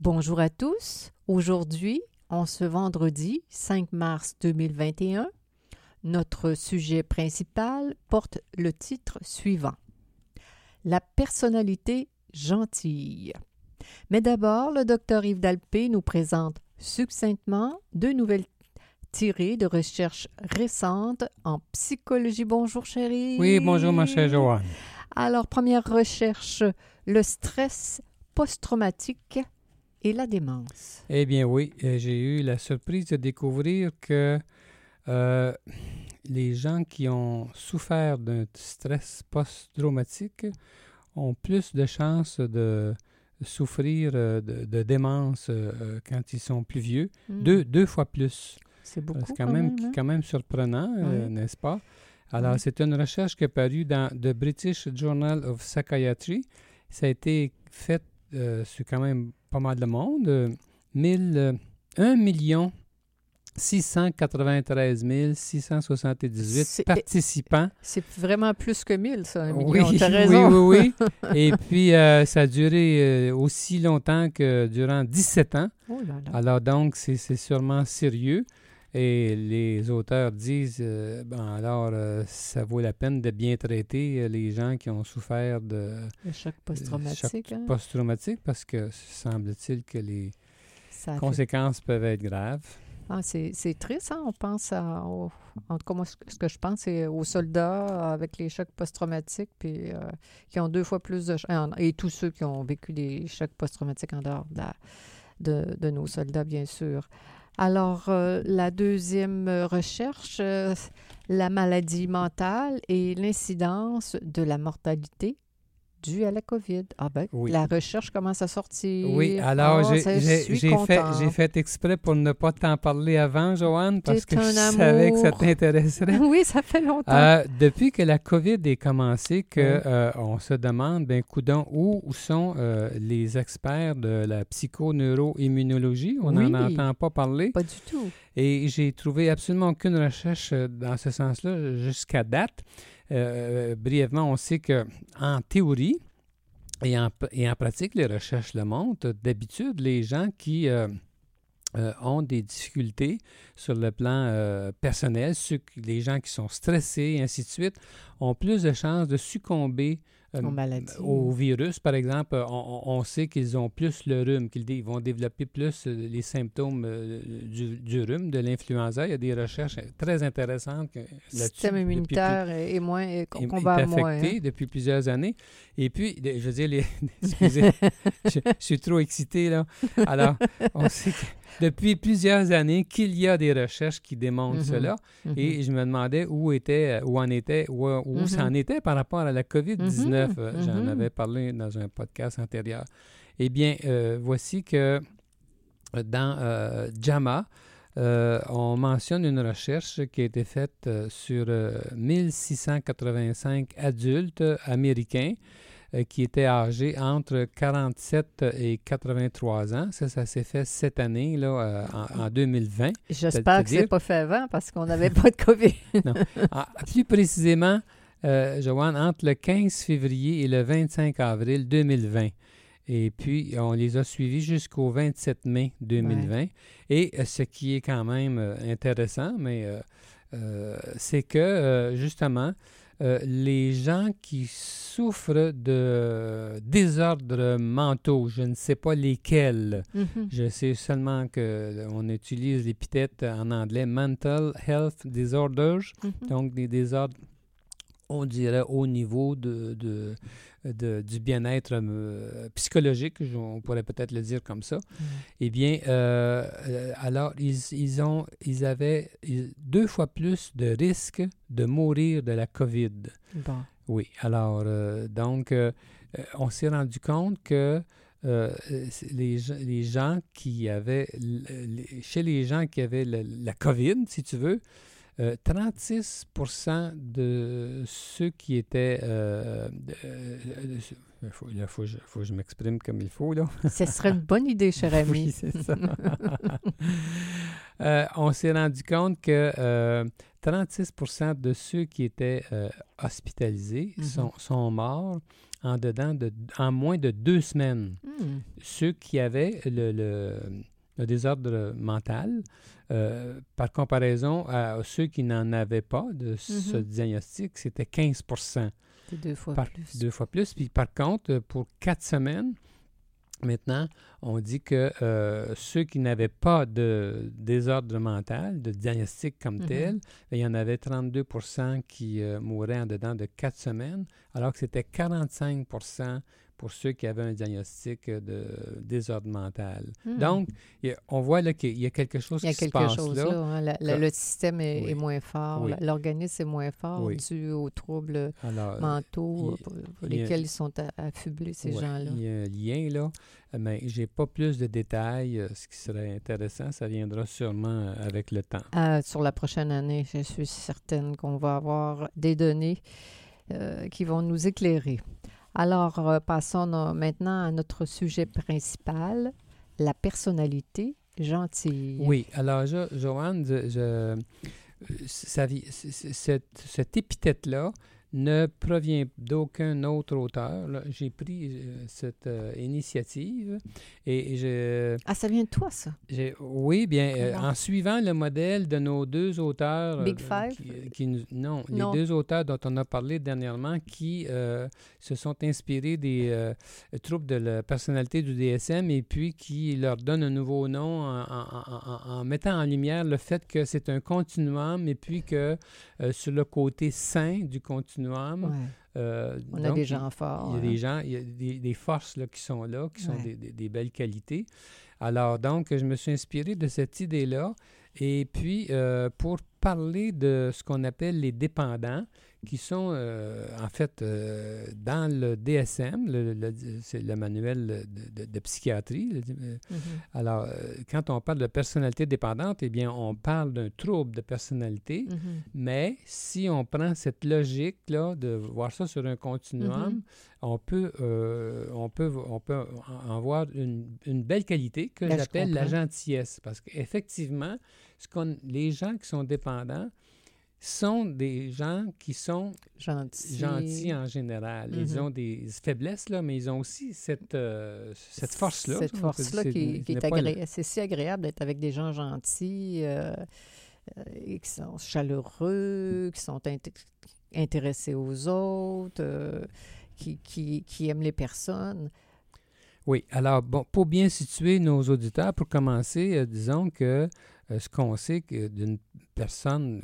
Bonjour à tous. Aujourd'hui, en ce vendredi 5 mars 2021, notre sujet principal porte le titre suivant La personnalité gentille. Mais d'abord, le docteur Yves Dalpé nous présente succinctement deux nouvelles tirées de recherches récentes en psychologie. Bonjour, chérie. Oui, bonjour, ma chère Joanne. Alors, première recherche, le stress post-traumatique et la démence. Eh bien, oui, euh, j'ai eu la surprise de découvrir que euh, les gens qui ont souffert d'un stress post-traumatique ont plus de chances de souffrir euh, de, démence euh, quand ils sont plus vieux, Hmm. deux, deux fois plus. C'est beaucoup. C'est quand même, hein? quand même surprenant, euh, n'est-ce pas? Alors, Oui. c'est une recherche qui est parue dans The British Journal of Psychiatry. Ça a été fait euh, sur quand même pas mal de monde. Euh, 1000, euh, 1 million 693 678 C'est- participants. C'est vraiment plus que 1000, ça, un million. Oui, oui, raison. oui, oui. Et puis, euh, ça a duré euh, aussi longtemps que durant 17 ans. Oh là là. Alors donc, c'est c'est sûrement sérieux. Et les auteurs disent, euh, ben alors, euh, ça vaut la peine de bien traiter euh, les gens qui ont souffert de Le choc post-traumatique, hein? post-traumatique parce que semble-t-il que les Ça fait- conséquences peuvent être graves. Ah, c'est triste, hein? On pense à. au- en tout cas, moi, ce que- je pense, c'est aux soldats avec les chocs post-traumatiques, puis euh, qui ont deux fois plus de. Et tous ceux qui ont vécu des chocs post-traumatiques en dehors de, la- de, de nos soldats, bien sûr. Alors, euh, la deuxième recherche, euh, la maladie mentale et l'incidence de la mortalité due à la COVID. Ah ben, Oui. la recherche commence à sortir. Oui, alors Ah, j'ai- fait, exprès pour ne pas t'en parler avant, Joanne, parce que je savais que ça t'intéresserait. Oui, ça fait longtemps. Euh, depuis que la COVID est commencée, que Oui. euh, on se demande, ben coudonc, où, où sont euh, les experts de la psychoneuroimmunologie? On n'en entend pas parler. Pas du tout. Et j'ai trouvé absolument aucune recherche dans ce sens-là jusqu'à date. Euh, brièvement, on sait que en théorie et en, et en pratique, les recherches le montrent. D'habitude, les gens qui euh, euh, ont des difficultés sur le plan euh, personnel, ceux les gens qui sont stressés, ainsi de suite, ont plus de chances de succomber euh, Aux maladies. au virus. Par exemple, on, sait qu'ils ont plus le rhume, qu'ils vont développer plus euh, les symptômes euh, du, du rhume, de l'influenza. Il y a des recherches très intéressantes Le système immunitaire est, est moins, est, moins. affecté hein. depuis plusieurs années. Et puis, je veux dire, les, excusez, je, je suis trop excité là. Alors, on sait que depuis plusieurs années qu'il y a des recherches qui démontrent Mhm. cela. Et je me demandais où était, où en était, où, où Mhm. ça en était par rapport à la COVID-19. Mhm, Euh, J'en mhm. avais parlé dans un podcast antérieur. Eh bien, euh, voici que euh, dans euh, JAMA, euh, on mentionne une recherche qui a été faite sur euh, 1685 adultes américains qui étaient âgés entre 47 et 83 ans. Ça, ça s'est fait cette année, là, en, en 2020. J'espère que c'est c'est-à-dire- pas fait avant parce qu'on n'avait pas de COVID. Ah, plus précisément, euh, Joanne, entre le 15 février et le 25 avril 2020. Et puis, on les a suivis jusqu'au 27 mai 2020. Et euh, ce qui est quand même euh, intéressant, mais euh, euh, c'est que, justement, les gens qui souffrent de désordres mentaux, je ne sais pas lesquels, Mhm. je sais seulement qu'on utilise l'épithète en anglais Mental Health Disorders, Mhm. donc des désordres, on dirait, au niveau de, de- de- du bien-être euh, psychologique, on pourrait peut-être le dire comme ça. Eh bien, euh, euh, alors, ils, ils, ont, ils avaient deux fois plus de risques de mourir de la COVID. Bon. Oui, alors, euh, donc, on s'est rendu compte que euh, les, les, gens qui avaient, chez les gens qui avaient la COVID, si tu veux, 36 euh, de ceux qui étaient... Euh, il faut, faut, que je m'exprime comme il faut. Là. Ce serait une bonne idée, cher ami. oui, c'est ça. on s'est rendu compte que 36% de ceux qui étaient hospitalisés mm-hmm. sont, sont morts en, dedans de, en moins de deux semaines. Hmm. Ceux qui avaient le, le, désordre mental, euh, par comparaison à ceux qui n'en avaient pas de ce mhm. diagnostic, c'était 15 C'est deux fois plus. Deux fois plus. Puis par contre, pour quatre semaines, Maintenant, on dit que euh, ceux qui n'avaient pas de désordre mental, de diagnostic comme mhm. tel, il y en avait 32% qui euh, mouraient en dedans de quatre semaines, alors que c'était 45 pour ceux qui avaient un diagnostic de désordre mental. Hmm. Donc, on voit là qu'il y a quelque chose qui se passe chose, là. Hein. le système est, moins fort, l'organisme est moins fort dû aux troubles mentaux pour, lesquels ils sont affublés, ces gens-là. Il y a un lien là, mais je n'ai pas plus de détails. Euh, ce qui serait intéressant, ça viendra sûrement euh, avec le temps. Euh, sur la prochaine année, je suis certaine qu'on va avoir des données qui vont nous éclairer. Alors, euh, passons maintenant à notre sujet principal, la personnalité gentille. Oui, alors, Joanne, cette épithète-là, ne provient d'aucun autre auteur. J'ai pris euh, cette euh, initiative et je... Ah, ça vient de toi, ça? Oui, bien, euh, en suivant le modèle de nos deux auteurs... Big Five? Qui, non, les deux auteurs dont on a parlé dernièrement qui se sont inspirés des troubles de la personnalité du DSM et puis qui leur donnent un nouveau nom en, mettant en lumière le fait que c'est un continuum et puis que sur le côté sain du continuum, euh, on a des gens forts. Il y a des gens, il y a des, forces là, qui sont là, qui sont des, belles qualités. Alors, donc, je me suis inspiré de cette idée-là. Et puis, euh, pour parler de ce qu'on appelle les dépendants, qui sont euh, en fait euh, dans le DSM, le, c'est le manuel de, psychiatrie. Euh, mm-hmm. Alors, quand on parle de personnalité dépendante, eh bien, on parle d'un trouble de personnalité, mm-hmm. mais si on prend cette logique-là de voir ça sur un continuum, mm-hmm. on, peut, on, peut, on peut en voir une, une belle qualité que j'appelle la gentillesse. Parce qu'effectivement, ce qu'on, les gens qui sont dépendants, sont des gens qui sont gentils, gentils en général. Ils mm-hmm. ont des faiblesses, là, mais ils ont aussi cette, euh, cette force-là. Cette force-là qui, est agréable. C'est si agréable d'être avec des gens gentils, euh, euh, et qui sont chaleureux, qui sont intéressés aux autres, qui, qui, qui, aiment les personnes. Oui, alors, bon, pour bien situer nos auditeurs, pour commencer, disons que ce qu'on sait que d'une personne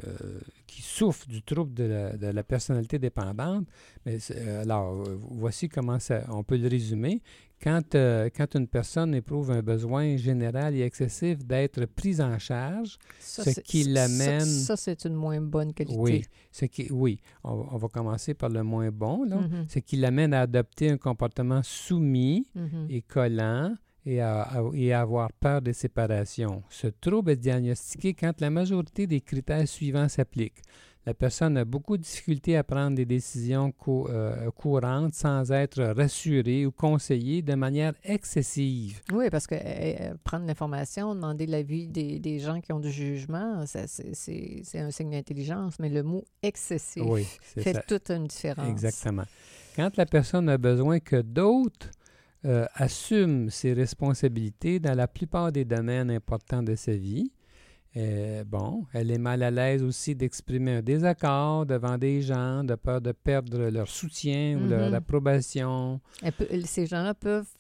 qui souffrent du trouble de la, personnalité dépendante. Mais euh, alors, euh, voici comment ça, on peut le résumer. Quand, euh, quand une personne éprouve un besoin général et excessif d'être prise en charge, ce qui l'amène... Ça, c'est une moins bonne qualité. Oui, ce qui, oui. On, va commencer par le moins bon. Là. Mm-hmm. Ce qui l'amène à adopter un comportement soumis mm-hmm. et collant, et à, et avoir peur des séparations. Ce trouble est diagnostiqué quand la majorité des critères suivants s'appliquent. La personne a beaucoup de difficultés à prendre des décisions euh, courantes sans être rassurée ou conseillée de manière excessive. Oui, parce que eh, eh, prendre l'information, demander l'avis des, des gens qui ont du jugement, c'est un signe d'intelligence, mais le mot excessif fait toute une différence. Exactement. Quand la personne a besoin que d'autres euh, assume ses responsabilités dans la plupart des domaines importants de sa vie. Euh, bon, elle est mal à l'aise aussi d'exprimer un désaccord devant des gens, de peur de perdre leur soutien ou leur mm-hmm. approbation. ces gens-là peuvent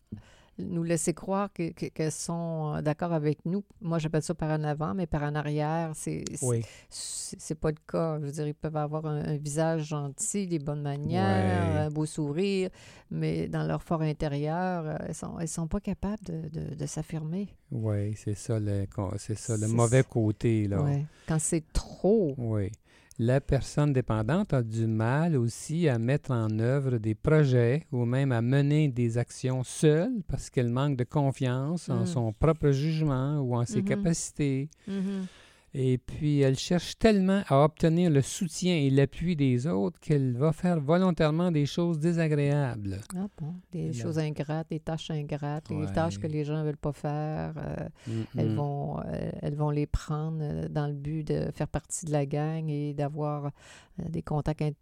nous laisser croire qu'elles sont euh, d'accord avec nous. Moi, j'appelle ça par en avant, mais par en arrière, c'est oui. c'est pas le cas. Je veux dire, ils peuvent avoir un, visage gentil, des bonnes manières, un beau sourire, mais dans leur fort intérieur, euh, elles sont, elles sont pas capables de, de, s'affirmer. Oui, c'est ça le, c'est ça, le mauvais côté. Là. Quand c'est trop. Oui. La personne dépendante a du mal aussi à mettre en œuvre des projets ou même à mener des actions seule parce qu'elle manque de confiance en Mm. son propre jugement ou en ses Mhm. capacités. Mhm. Et puis, elle cherche tellement à obtenir le soutien et l'appui des autres qu'elle va faire volontairement des choses désagréables. Ah bon, des Là. choses ingrates, des tâches ingrates, des tâches que les gens ne veulent pas faire. euh, Mm, elles, vont, euh, elles vont les prendre euh, dans le but de faire partie de la gang et d'avoir des contacts in-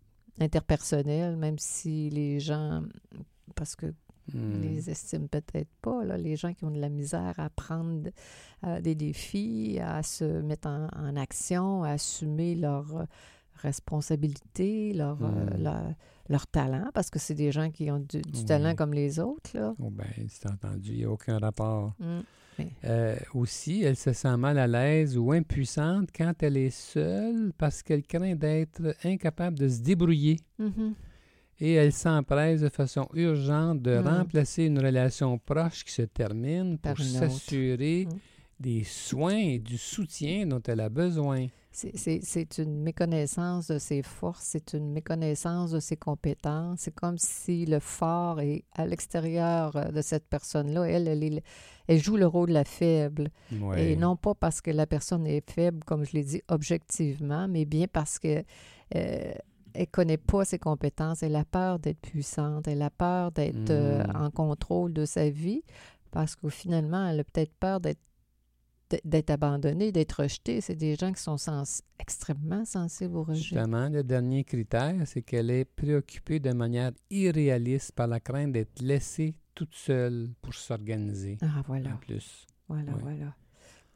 interpersonnels, même si les gens, parce que Mm. les estiment peut-être pas, là, les gens qui ont de la misère à prendre euh, des défis, à se mettre en, en action, à assumer leurs responsabilités, leur, euh, Mm. leur, leur talent, parce que c'est des gens qui ont du, du Oui. talent comme les autres. Là. Oh ben, c'est entendu, il n'y a aucun rapport. Mm. Euh, aussi, elle se sent mal à l'aise ou impuissante quand elle est seule parce qu'elle craint d'être incapable de se débrouiller. Mhm. Et elle s'empresse de façon urgente de Mm. remplacer une relation proche qui se termine pour s'assurer Mm. des soins et du soutien dont elle a besoin. C'est- une méconnaissance de ses forces, c'est une méconnaissance de ses compétences. C'est comme si le fort est à l'extérieur euh, de cette personne-là. Elle, elle, est- elle joue le rôle de la faible. Ouais. Et non pas parce que la personne est faible, comme je l'ai dit, objectivement, mais bien parce que euh, elle connaît pas ses compétences. Elle a peur d'être puissante. Elle a peur d'être euh, Mm. en contrôle de sa vie parce que finalement, elle a peut-être peur d'être d'être abandonnée, d'être rejetée. C'est des gens qui sont sens- extrêmement sensibles au rejet. Justement, le dernier critère, c'est qu'elle est préoccupée de manière irréaliste par la crainte d'être laissée toute seule pour s'organiser. Ah, En voilà, plus. voilà, voilà.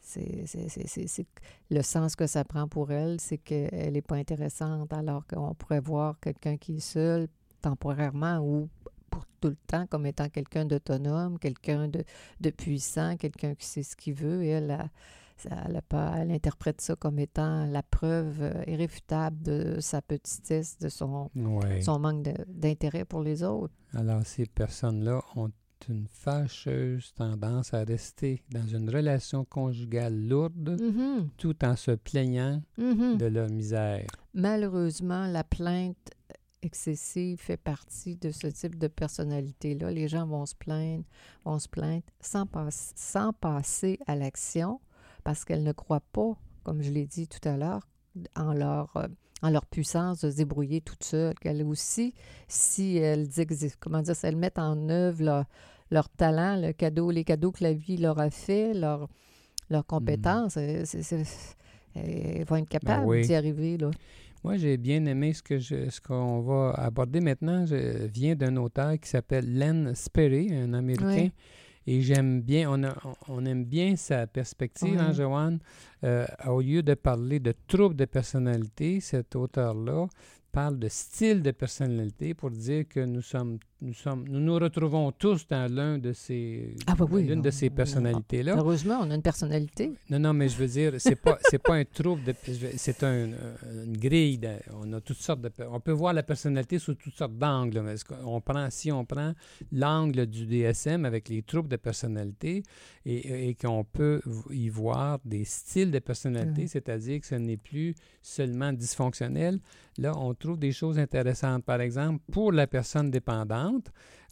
C'est le sens que ça prend pour elle, c'est qu'elle n'est pas intéressante, alors qu'on pourrait voir quelqu'un qui est seul temporairement ou pour tout le temps comme étant quelqu'un d'autonome, quelqu'un de, de puissant, quelqu'un qui sait ce qu'il veut. Et elle, a- ça- elle, a pas, elle interprète ça comme étant la preuve euh, irréfutable de sa petitesse, de son, Ouais. son manque d'intérêt pour les autres. Alors, ces personnes-là ont une fâcheuse tendance à rester dans une relation conjugale lourde Mhm, tout en se plaignant mhm. de leur misère. Malheureusement, la plainte excessive fait partie de ce type de personnalité-là. Les gens vont se plaindre, vont se plaindre sans, pas- sans passer à l'action parce qu'elles ne croient pas, comme je l'ai dit tout à l'heure, en leur, euh, en leur puissance de se débrouiller toutes seules. Qu'elles aussi, si elles comment dire, si elles mettent en œuvre leur, leur talent, le cadeau, les cadeaux que la vie leur a fait, leur, leurs compétences, elles vont être capables oui. d'y arriver. Là. Moi, j'ai bien aimé ce que je, ce qu'on va aborder maintenant. Je viens d'un auteur qui s'appelle Len Sperry, un Américain. Oui. Et j'aime bien, on, a- on aime bien sa perspective, hein, Ouais. Joanne? Euh, au lieu de parler de troubles de personnalité, cet auteur-là parle de style de personnalité pour dire que nous sommes, nous sommes, nous nous retrouvons tous dans l'un de ces, Ah, bah oui, l'une de on- ces on- personnalités-là. Heureusement, on a une personnalité. Non, non, mais je veux dire, c'est pas, c'est pas un trouble, de, c'est un, euh, une grille. de- on a toutes sortes de, on peut voir la personnalité sous toutes sortes d'angles. qu'on prend, si on prend l'angle du DSM avec les troubles de personnalité et, et qu'on peut y voir des styles de personnalité, c'est-à-dire que ce n'est plus seulement dysfonctionnel. Là, on trouve des choses intéressantes. Par exemple, pour la personne dépendante,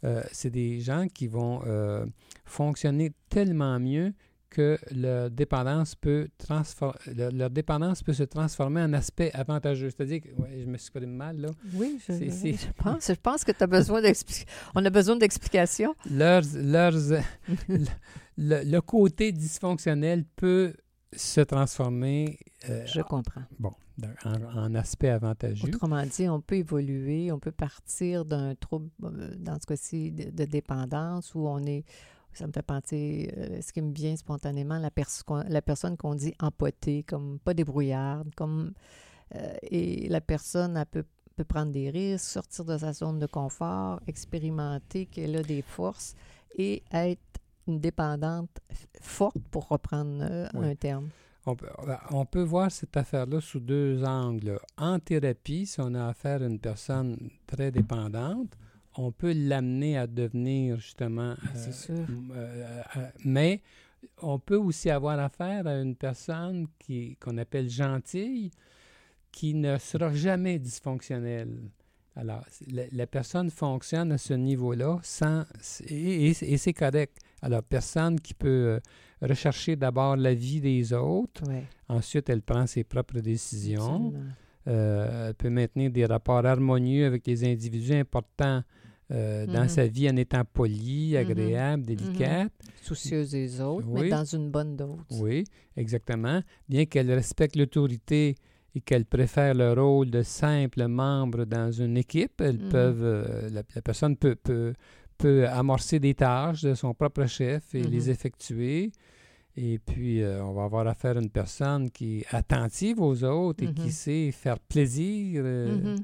euh, c'est des gens qui vont euh, fonctionner tellement mieux que leur dépendance peut transfor- leur, leur dépendance peut se transformer en aspect avantageux. C'est-à-dire que ouais, je m'exprime mal là. Oui, je, C'est- c'est- je pense, je pense que tu as besoin d'explications. On a besoin d'explications. Leurs, leurs, le, côté dysfonctionnel peut se transformer euh, Je comprends. bon, en, en aspect avantageux. Autrement dit, on peut évoluer, on peut partir d'un trouble, euh, dans ce cas-ci, de, de dépendance où on est. Ça me fait penser, euh, ce qui me vient spontanément, la, pers- qu'on- la personne qu'on dit empotée, comme pas débrouillarde, comme. euh, et la personne, elle peut, peut prendre des risques, sortir de sa zone de confort, expérimenter qu'elle a des forces et être une dépendante forte, pour reprendre euh, Oui. un terme. On peut, on peut voir cette affaire-là sous deux angles. En thérapie, si on a affaire à une personne très dépendante, on peut l'amener à devenir justement... C'est euh, sûr. m- euh, euh, mais on peut aussi avoir affaire à une personne qui qu'on appelle gentille, qui ne sera jamais dysfonctionnel. Alors, la, la personne fonctionne à ce niveau-là sans et, et- et c'est correct. Alors, personne qui peut euh, rechercher d'abord la vie des autres, ensuite elle prend ses propres décisions. Euh, elle peut maintenir des rapports harmonieux avec les individus importants euh, dans Mhm. sa vie en étant polie, agréable, délicate. Soucieuse des autres, mais Oui. dans une bonne dose. Oui, exactement. Bien qu'elle respecte l'autorité et qu'elle préfère le rôle de simple membre dans une équipe, elles Mhm. peuvent, euh, la, la personne peut, peut, peut amorcer des tâches de son propre chef et Mhm. les effectuer. Et puis, euh, on va avoir affaire à une personne qui est attentive aux autres et Mhm. qui sait faire plaisir. euh, Mhm.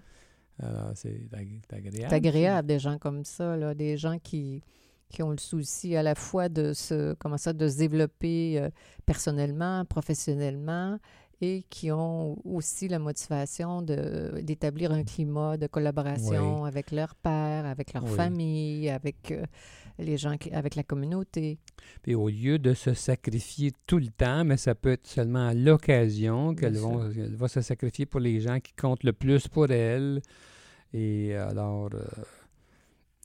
alors, c'est ag- c'est agréable. C'est agréable, des gens comme ça, là, des gens qui, qui ont le souci à la fois de se, comment ça, de se développer euh, personnellement, professionnellement, et qui ont aussi la motivation d'établir un climat de collaboration avec leur père, avec leur Oui. famille, avec euh, les gens, qui- avec la communauté. Puis au lieu de se sacrifier tout le temps, mais ça peut être seulement à l'occasion qu'elle va se sacrifier pour les gens qui comptent le plus pour elle. Et alors, euh,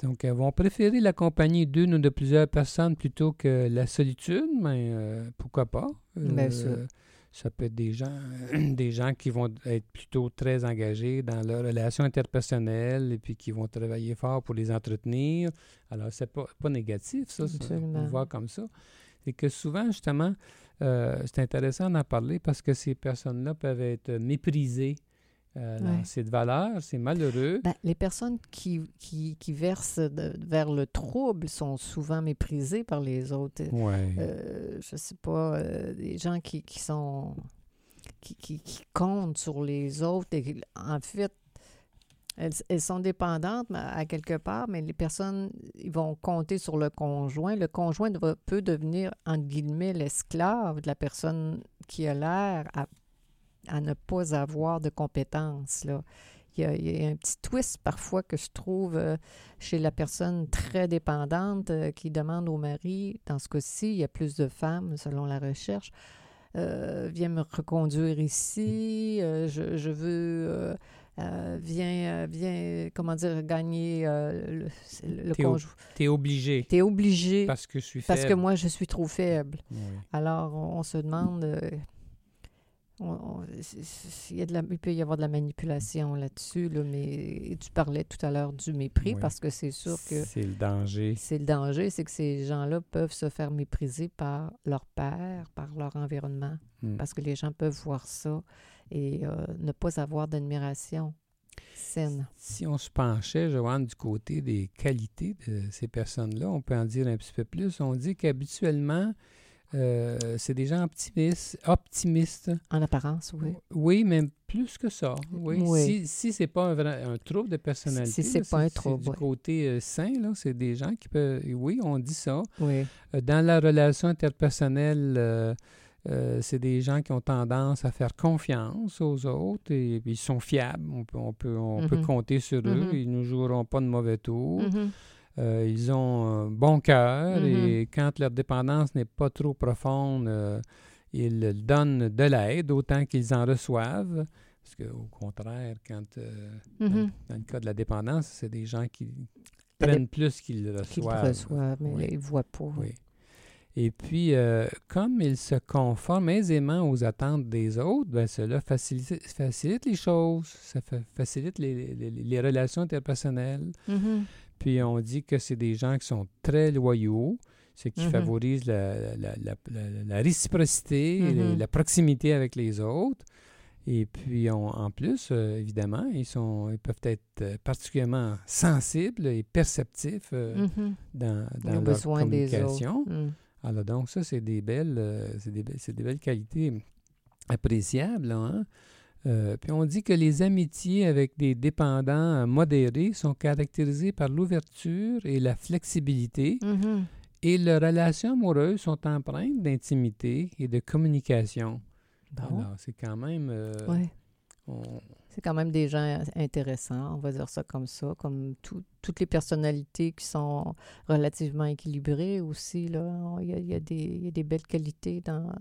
donc elles vont préférer la compagnie d'une ou de plusieurs personnes plutôt que la solitude, mais euh, pourquoi pas? Bien Euh, sûr. Ça peut être des gens, des gens qui vont être plutôt très engagés dans leurs relations interpersonnelles et puis qui vont travailler fort pour les entretenir. Alors, c'est pas, pas négatif, ça, ça, on voit comme ça. C'est que souvent, justement, euh, c'est intéressant d'en parler parce que ces personnes-là peuvent être méprisées. Euh, dans Ouais. cette valeur, c'est malheureux. Ben, les personnes qui, qui, qui versent de- vers le trouble sont souvent méprisées par les autres. ouais. euh, je sais pas, euh, des gens qui, qui sont qui, qui, qui comptent sur les autres et qui, en fait elles, elles sont dépendantes à quelque part, mais les personnes ils vont compter sur le conjoint. Le conjoint peut devenir entre guillemets l'esclave de la personne qui a l'air à, ne pas avoir de compétences là. Il y, a, il y a un petit twist parfois que je trouve euh, chez la personne très dépendante euh, qui demande au mari, dans ce cas-ci, il y a plus de femmes selon la recherche, euh, viens me reconduire ici, euh, je, je veux, euh, viens, viens, comment dire, gagner le, le, conjoint. T'es obligé T'es obligé parce que je suis parce que faible. moi, je suis trop faible. Oui. Alors, on, on se demande. euh, on- on- c'est- c'est- il, y a de la- il peut y avoir de la manipulation là-dessus, là, mais tu parlais tout à l'heure du mépris Oui. parce que c'est sûr que C'est le danger. c'est le danger, c'est que ces gens-là peuvent se faire mépriser par leur père, par leur environnement, Mm. parce que les gens peuvent voir ça et euh, ne pas avoir d'admiration saine. Si on se penchait, Joanne, du côté des qualités de ces personnes-là, on peut en dire un petit peu plus. On dit qu'habituellement, euh, c'est des gens optimistes, optimistes. En apparence, oui. Oui, mais plus que ça. Oui. Oui. Si, si c'est pas un, un trouble de personnalité, Si c'est pas un trouble, du oui. côté euh, sain, c'est des gens qui peuvent. Oui, on dit ça. Oui. Euh, Dans la relation interpersonnelle, c'est des gens qui ont tendance à faire confiance aux autres et, ils sont fiables. On peut, on peut, on peut Mhm. compter sur eux. Mhm. Ils ne joueront pas de mauvais tours. Mhm. Euh, ils ont un bon cœur et quand leur dépendance n'est pas trop profonde, euh, ils donnent de l'aide autant qu'ils en reçoivent. Parce qu'au contraire, quand, euh, dans, Mhm. dans le cas de la dépendance, c'est des gens qui prennent plus qu'ils Qu'ils le reçoivent. reçoivent, mais Oui. ils ne voient pas. Oui. Et puis, comme ils se conforment aisément aux attentes des autres, ben, cela facilite, facilite les choses, ça fa- facilite les, les- les relations interpersonnelles. Mhm. Puis on dit que c'est des gens qui sont très loyaux, ce qui Mhm. favorise la, la- la- la- réciprocité Mhm. la proximité avec les autres. Et puis on- en plus, euh, évidemment, ils, sont, ils peuvent être euh, particulièrement sensibles et perceptifs euh, Mhm. dans, dans leur besoin des communication. autres. Mm. Alors donc ça, c'est des belles, euh, c'est des, be- des belles qualités appréciables. là, hein. Euh, puis on dit que les amitiés avec des dépendants euh, modérés sont caractérisées par l'ouverture et la flexibilité Mhm. et leurs relations amoureuses sont empreintes d'intimité et de communication. Bon. Alors c'est quand même... euh, Ouais. on- c'est quand même des gens intéressants, on va dire ça comme ça, comme toutes les personnalités qui sont relativement équilibrées aussi. Là. Il, y a, des, belles qualités dans,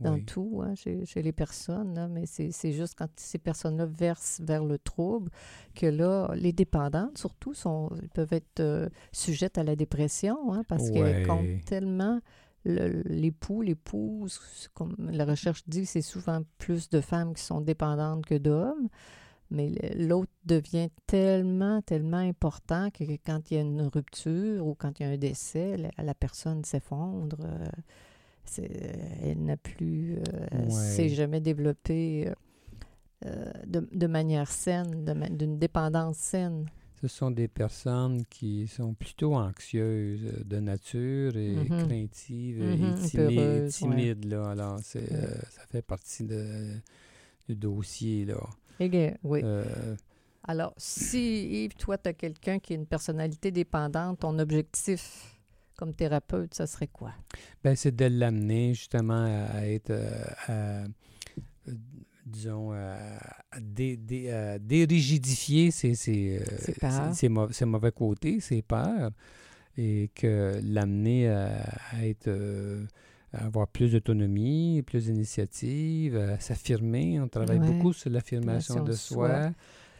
dans tout hein, chez, les personnes, mais c'est juste quand ces personnes-là versent vers le trouble que là, les dépendantes surtout sont, peuvent être euh, sujettes à la dépression hein, parce qu'elles comptent tellement l'époux, l'épouse, comme la recherche dit, c'est souvent plus de femmes qui sont dépendantes que d'hommes. Mais l'autre devient tellement, tellement important que quand il y a une rupture ou quand il y a un décès, la, personne s'effondre. Euh, elle n'a plus, euh, s'est jamais développée euh, de, manière saine, d'une dépendance saine. Ce sont des personnes qui sont plutôt anxieuses de nature et mm-hmm. craintives et mm-hmm. timides. là. Alors, ça fait partie de, du dossier. Là. Oui. Euh, Alors, si Yves, toi, tu as quelqu'un qui a une personnalité dépendante, ton objectif comme thérapeute, ça serait quoi? Ben, c'est de l'amener justement à, être, euh, disons, à, dérigidifier ses, ses, ses, mauvais, côtés, ses peurs, et que l'amener à, être avoir plus d'autonomie, plus d'initiative, à s'affirmer. On travaille beaucoup sur l'affirmation de soi,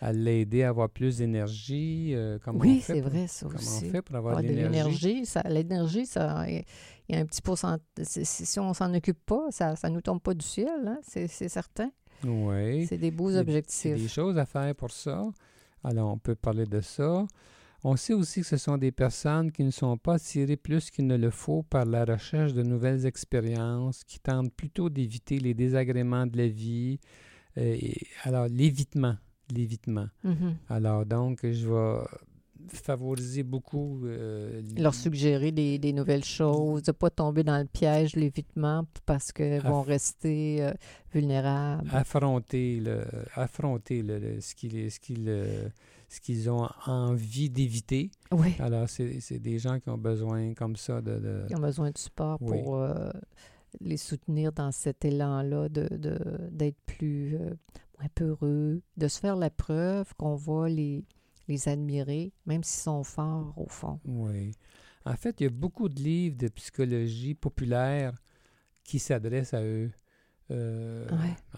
à l'aider à avoir plus d'énergie. Euh, oui, c'est vrai, ça comment aussi. on fait pour avoir de l'énergie? L'énergie, ça, il y a un petit pourcentage. Si on s'en occupe pas, ça ne nous tombe pas du ciel, hein, c'est certain. Oui. C'est des beaux objectifs. C'est des choses à faire pour ça. Alors, on peut parler de ça. On sait aussi que ce sont des personnes qui ne sont pas attirées plus qu'il ne le faut par la recherche de nouvelles expériences, qui tentent plutôt d'éviter les désagréments de la vie. Euh, alors, l'évitement, l'évitement. Mm-hmm. Alors, donc, je vais favoriser beaucoup. Euh, Leur suggérer des, des, nouvelles choses, de ne pas tomber dans le piège, l'évitement, parce qu'ils vont rester euh, vulnérables. Affronter, le, affronter le, ce qu'ils ce qu'ils ont envie d'éviter. Oui. Alors, c'est des gens qui ont besoin comme ça de... Qui ont besoin de support pour euh, les soutenir dans cet élan-là d'être de, plus euh, moins peureux, de se faire la preuve qu'on va les, les admirer, même s'ils sont forts au fond. Oui. En fait, il y a beaucoup de livres de psychologie populaire qui s'adressent à eux. Euh,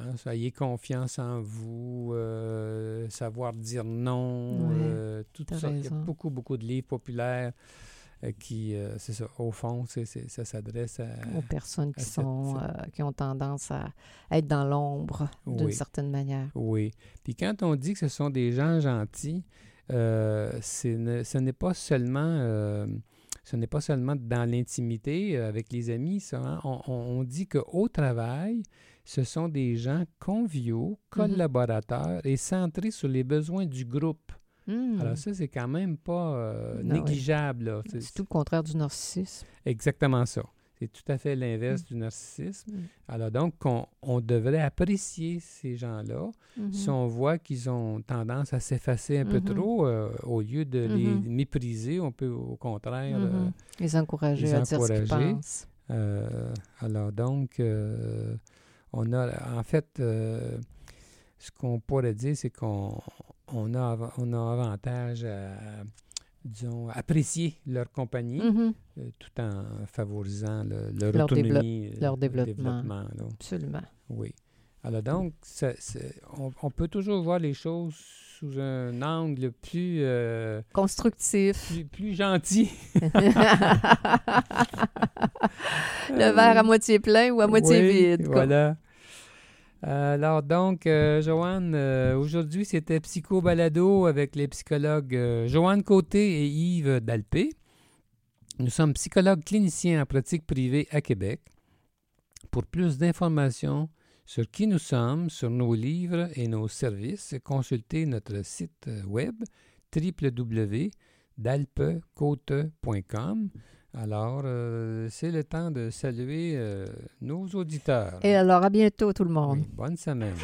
hein, soyez confiance en vous, euh, savoir dire non, euh, tout ça. Il y a beaucoup, beaucoup de livres populaires qui, c'est ça, au fond, c'est, ça s'adresse aux personnes qui, sont, qui ont tendance à être dans l'ombre d'une certaine manière. Oui. Puis quand on dit que ce sont des gens gentils, ce n'est pas seulement ce n'est pas seulement dans l'intimité euh, avec les amis, ça. Hein. On, dit qu'au travail, ce sont des gens conviaux, mm-hmm. collaborateurs et centrés sur les besoins du groupe. Mm. Alors ça, c'est quand même pas euh, négligeable. C'est tout le contraire du narcissisme. Exactement ça. C'est tout à fait l'inverse mm. du narcissisme. Mm. Alors donc, on, devrait apprécier ces gens-là mm-hmm. si on voit qu'ils ont tendance à s'effacer un peu trop, euh, au lieu de les mépriser, on peut au contraire euh, les encourager à dire ce qu'ils pensent. Euh, alors donc, on a en fait, ce qu'on pourrait dire, c'est qu'on on a, on a avantage à disons, apprécier leur compagnie mm-hmm. euh, tout en favorisant leur, autonomie, leur développement. Absolument. Oui. Alors donc, on, peut toujours voir les choses sous un angle plus... Euh, Constructif. Plus, gentil. Le verre à moitié plein ou à moitié vide. Voilà. Alors donc, euh, Joanne, euh, aujourd'hui c'était Psycho Balado avec les psychologues euh, Joanne Côté et Yves Dalpé. Nous sommes psychologues cliniciens en pratique privée à Québec. Pour plus d'informations sur qui nous sommes, sur nos livres et nos services, consultez notre site web www.dalpecote.com. Alors, euh, c'est le temps de saluer euh, nos auditeurs. Et alors, à bientôt tout le monde. bonne semaine.